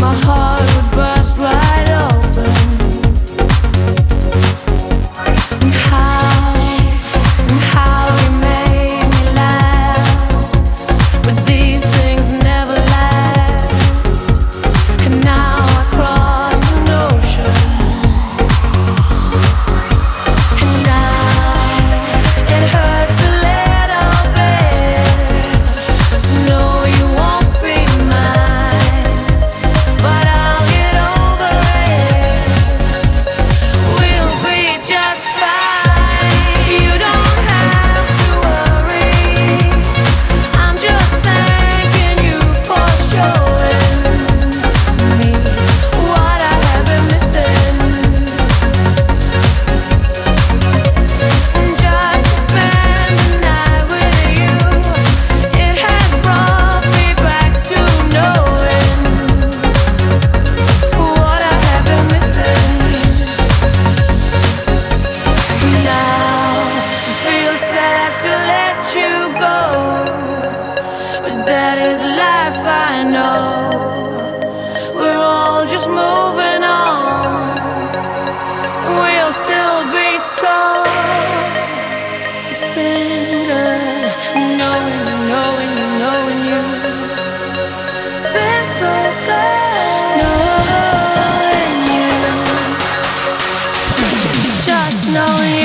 my heart would burst right you go. But that is life, I know. We're all just moving on. We'll still be strong. It's been good knowing knowing knowing you. It's been so good knowing you. Just knowing.